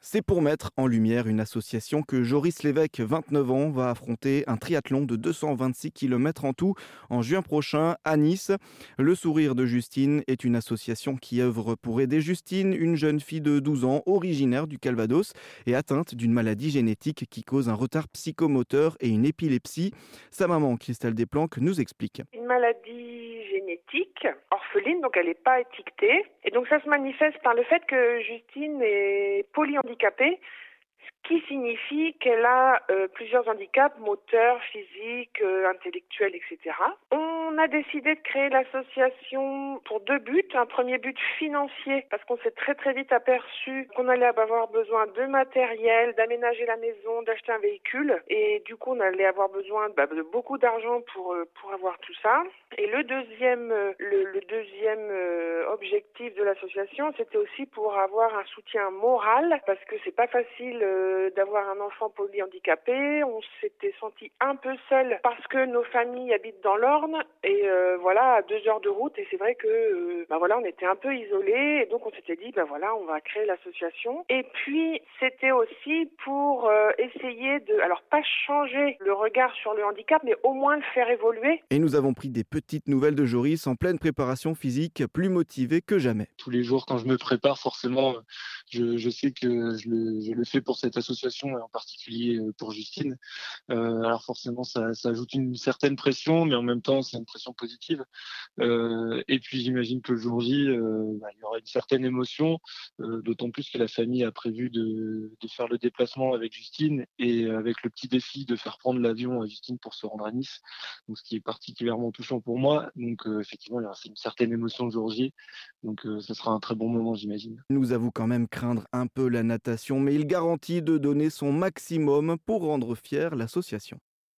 C'est pour mettre en lumière une association que Joris Lévesque, 29 ans, va affronter un triathlon de 226 km en tout en juin prochain à Nice. Le Sourire de Justine est une association qui œuvre pour aider Justine, une jeune fille de 12 ans originaire du Calvados et atteinte d'une maladie génétique qui cause un retard psychomoteur et une épilepsie. Sa maman, Christelle Desplanques, nous explique. Une maladie génétique, orpheline, donc elle n'est pas étiquetée. Et donc ça se manifeste par le fait que Justine est polyhandicapée, ce qui signifie qu'elle a euh, plusieurs handicaps moteurs, physiques, euh, intellectuels, etc. On a décidé de créer l'association pour deux buts. Un premier but financier, parce qu'on s'est très très vite aperçu qu'on allait avoir besoin de matériel, d'aménager la maison, d'acheter un véhicule. Et du coup, on allait avoir besoin bah, de beaucoup d'argent pour, euh, pour avoir tout ça. Et le deuxième, le, le deuxième objectif de l'association, c'était aussi pour avoir un soutien moral, parce que c'est pas facile d'avoir un enfant polyhandicapé. On s'était senti un peu seul parce que nos familles habitent dans l'Orne et euh, voilà à deux heures de route. Et c'est vrai que euh, bah voilà on était un peu isolés et donc on s'était dit ben voilà on va créer l'association. Et puis c'était aussi pour euh, essayer de alors pas changer le regard sur le handicap mais au moins le faire évoluer. Et nous avons pris des petites nouvelles de Joris en pleine préparation physique, plus motivé que jamais. Tous les jours quand je me prépare forcément je, je sais que je le, je le fais pour cette association et en particulier pour Justine. Euh, alors forcément, ça, ajoute une certaine pression, mais en même temps, c'est une pression positive. Euh, et puis j'imagine que le jour J, euh, bah, il y aura une certaine émotion, euh, d'autant plus que la famille a prévu de, de, faire le déplacement avec Justine et avec le petit défi de faire prendre l'avion à Justine pour se rendre à Nice, donc ce qui est particulièrement touchant pour moi. Donc effectivement, il y aura une certaine émotion le jour J, donc ce sera un très bon moment, j'imagine. Nous avons quand même craindre un peu la natation, mais il garantit donner son maximum pour rendre fière l'association.